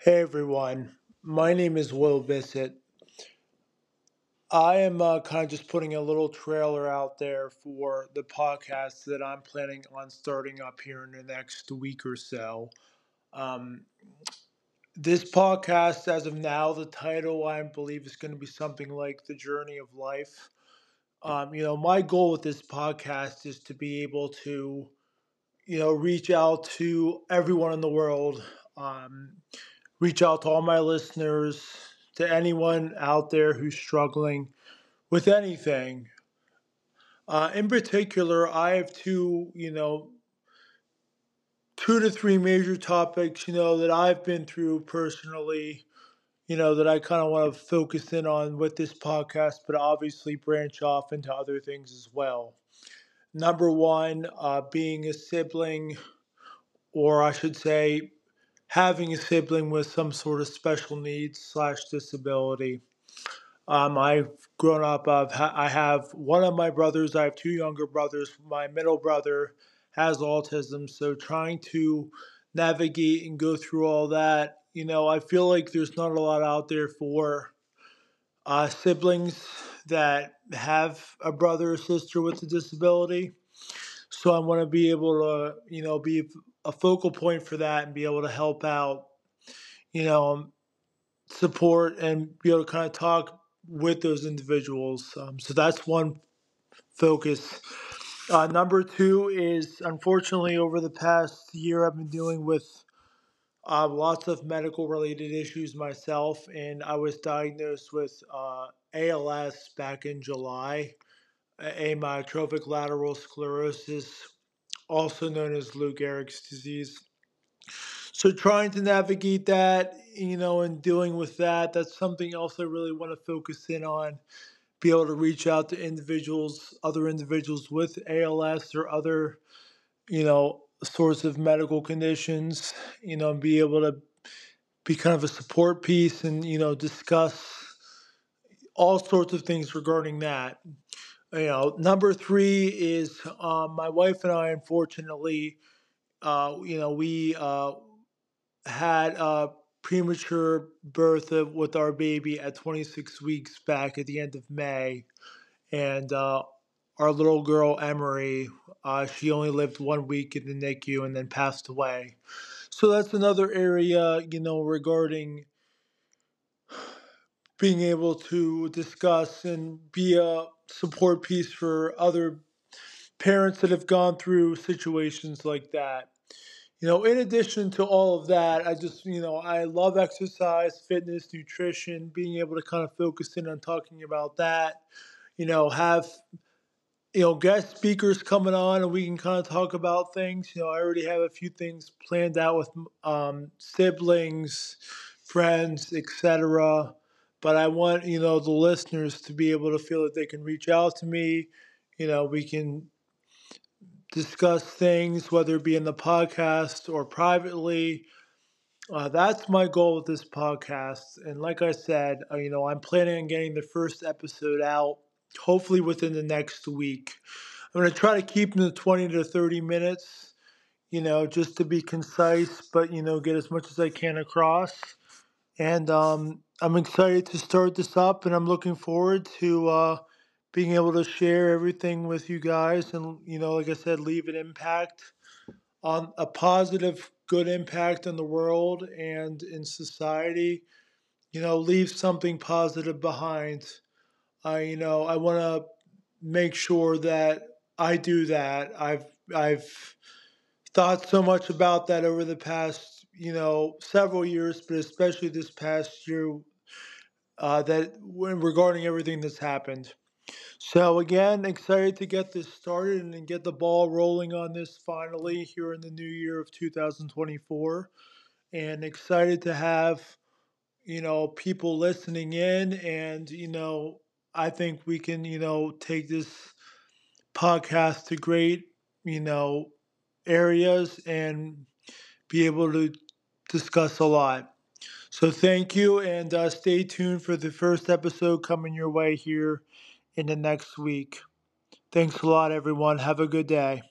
Hey everyone, my name is Will Bissett. I am uh, kind of just putting a little trailer out there for the podcast that I'm planning on starting up here in the next week or so. Um, this podcast, as of now, the title I believe is going to be something like The Journey of Life. Um, you know, my goal with this podcast is to be able to, you know, reach out to everyone in the world. Um, reach out to all my listeners, to anyone out there who's struggling with anything. Uh, in particular, I have two, you know, two to three major topics, you know, that I've been through personally, you know, that I kind of want to focus in on with this podcast, but obviously branch off into other things as well. Number one, uh, being a sibling, or I should say, having a sibling with some sort of special needs slash disability. Um, I've grown up. I've ha- I have one of my brothers. I have two younger brothers. My middle brother has autism, so trying to navigate and go through all that, you know, I feel like there's not a lot out there for uh, siblings that have a brother or sister with a disability. So I want to be able to, you know, be a focal point for that and be able to help out, you know, support and be able to kind of talk with those individuals. Um, so that's one focus. Uh, number two is unfortunately over the past year I've been dealing with uh, lots of medical related issues myself, and I was diagnosed with uh, ALS back in July, amyotrophic lateral sclerosis, also known as Lou Gehrig's disease. So trying to navigate that, you know, and dealing with that, that's something else I really want to focus in on. Be able to reach out to individuals, other individuals with ALS or other, you know, sorts of medical conditions, you know, and be able to be kind of a support piece and, you know, discuss all sorts of things regarding that. You know, number three is um, my wife and I, unfortunately, uh, you know, we uh, had a premature birth of, with our baby at 26 weeks back at the end of May. And uh, our little girl, Emery, uh, she only lived one week in the NICU and then passed away. So that's another area, you know, regarding being able to discuss and be a support piece for other parents that have gone through situations like that. You know, in addition to all of that, I just, you know, I love exercise, fitness, nutrition, being able to kind of focus in on talking about that. You know, have, you know, guest speakers coming on and we can kind of talk about things. You know, I already have a few things planned out with um, siblings, friends, etc. But I want, you know, the listeners to be able to feel that they can reach out to me. You know, we can discuss things, whether it be in the podcast or privately. Uh, that's my goal with this podcast. And like I said, uh, you know, I'm planning on getting the first episode out hopefully within the next week. I'm going to try to keep them to 20 to 30 minutes, you know, just to be concise, but, you know, get as much as I can across. And um, I'm excited to start this up, and I'm looking forward to uh, being able to share everything with you guys and, you know, like I said, leave an impact on a positive, good impact on the world and in society. You know, leave something positive behind. I, you know, I want to make sure that I do that. I've, I've thought so much about that over the past, you know, several years, but especially this past year, uh, that when regarding everything that's happened. So again, excited to get this started and get the ball rolling on this finally here in the new year of 2024, and excited to have you know people listening in, and you know I think we can you know take this podcast to great you know areas and be able to discuss a lot. So thank you, and uh, stay tuned for the first episode coming your way here in the next week. Thanks a lot, everyone. Have a good day.